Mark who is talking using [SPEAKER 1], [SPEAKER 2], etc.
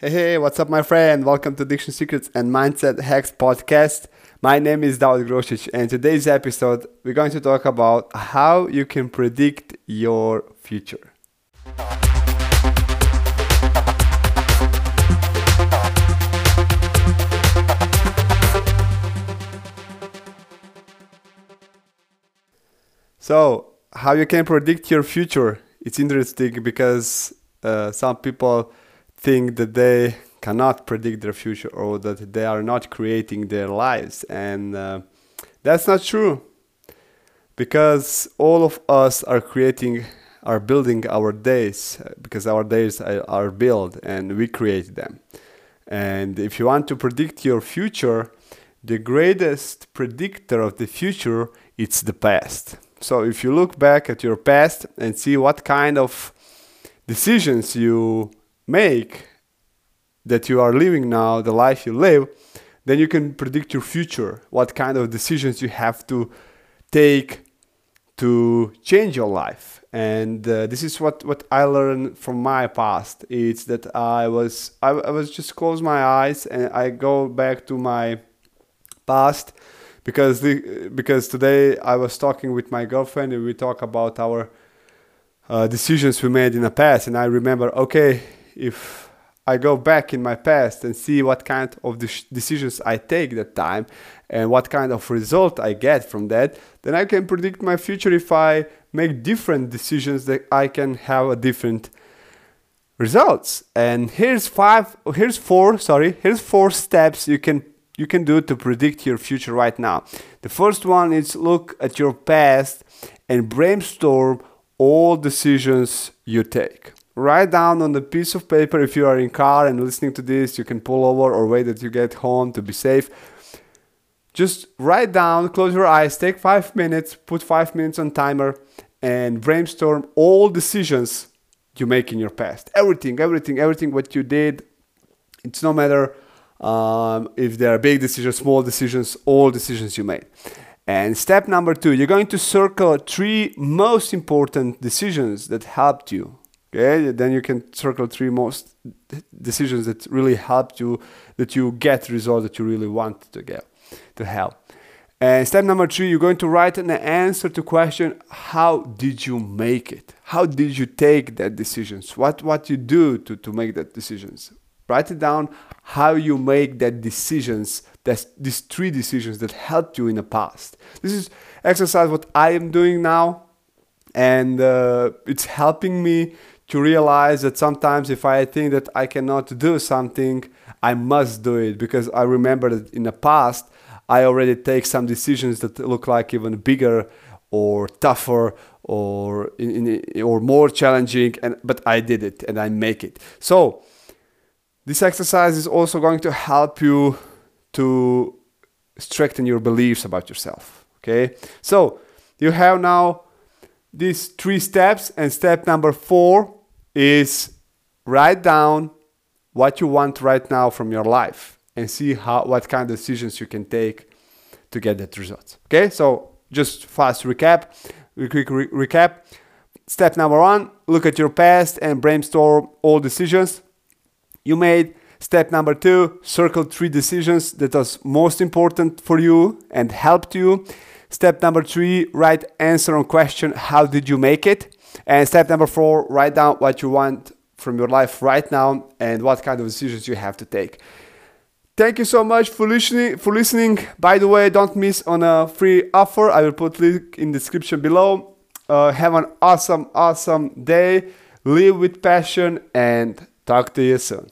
[SPEAKER 1] Hey, hey, what's up, my friend? Welcome to Diction Secrets and Mindset Hacks podcast. My name is David Grosic, and today's episode, we're going to talk about how you can predict your future. So, how you can predict your future? It's interesting because uh, some people think that they cannot predict their future or that they are not creating their lives. And uh, that's not true because all of us are creating, are building our days because our days are, are built and we create them. And if you want to predict your future, the greatest predictor of the future it's the past. So if you look back at your past and see what kind of decisions you make that you are living now, the life you live, then you can predict your future, what kind of decisions you have to take to change your life. And uh, this is what, what I learned from my past. It's that I was I, I was just close my eyes and I go back to my past because the because today I was talking with my girlfriend and we talk about our uh, decisions we made in the past and I remember okay if I go back in my past and see what kind of decisions I take that time and what kind of result I get from that, then I can predict my future if I make different decisions that I can have a different results. And here's five here's four, sorry, here's four steps you can you can do to predict your future right now. The first one is look at your past and brainstorm all decisions you take write down on the piece of paper if you are in car and listening to this you can pull over or wait that you get home to be safe. Just write down close your eyes take five minutes put five minutes on timer and brainstorm all decisions you make in your past. Everything everything everything what you did. It's no matter um, if there are big decisions small decisions all decisions you made. And step number two you're going to circle three most important decisions that helped you okay then you can circle three most decisions that really helped you that you get result that you really want to get to have. And step number three you're going to write an answer to question how did you make it? How did you take that decisions? What what you do to, to make that decisions? Write it down how you make that decisions that's these three decisions that helped you in the past. This is exercise what i am doing now and uh, it's helping me to realize that sometimes if I think that I cannot do something, I must do it because I remember that in the past I already take some decisions that look like even bigger or tougher or in, in, or more challenging and but I did it and I make it. So this exercise is also going to help you to strengthen your beliefs about yourself. Okay? So you have now these three steps and step number 4 is write down what you want right now from your life and see how what kind of decisions you can take to get that result. Okay, so just fast recap, quick re- recap. Step number one: look at your past and brainstorm all decisions you made. Step number two: circle three decisions that was most important for you and helped you. Step number three: write answer on question: How did you make it? And step number four, write down what you want from your life right now and what kind of decisions you have to take. Thank you so much for listening. For listening. By the way, don't miss on a free offer. I will put link in description below. Uh, have an awesome, awesome day. Live with passion and talk to you soon.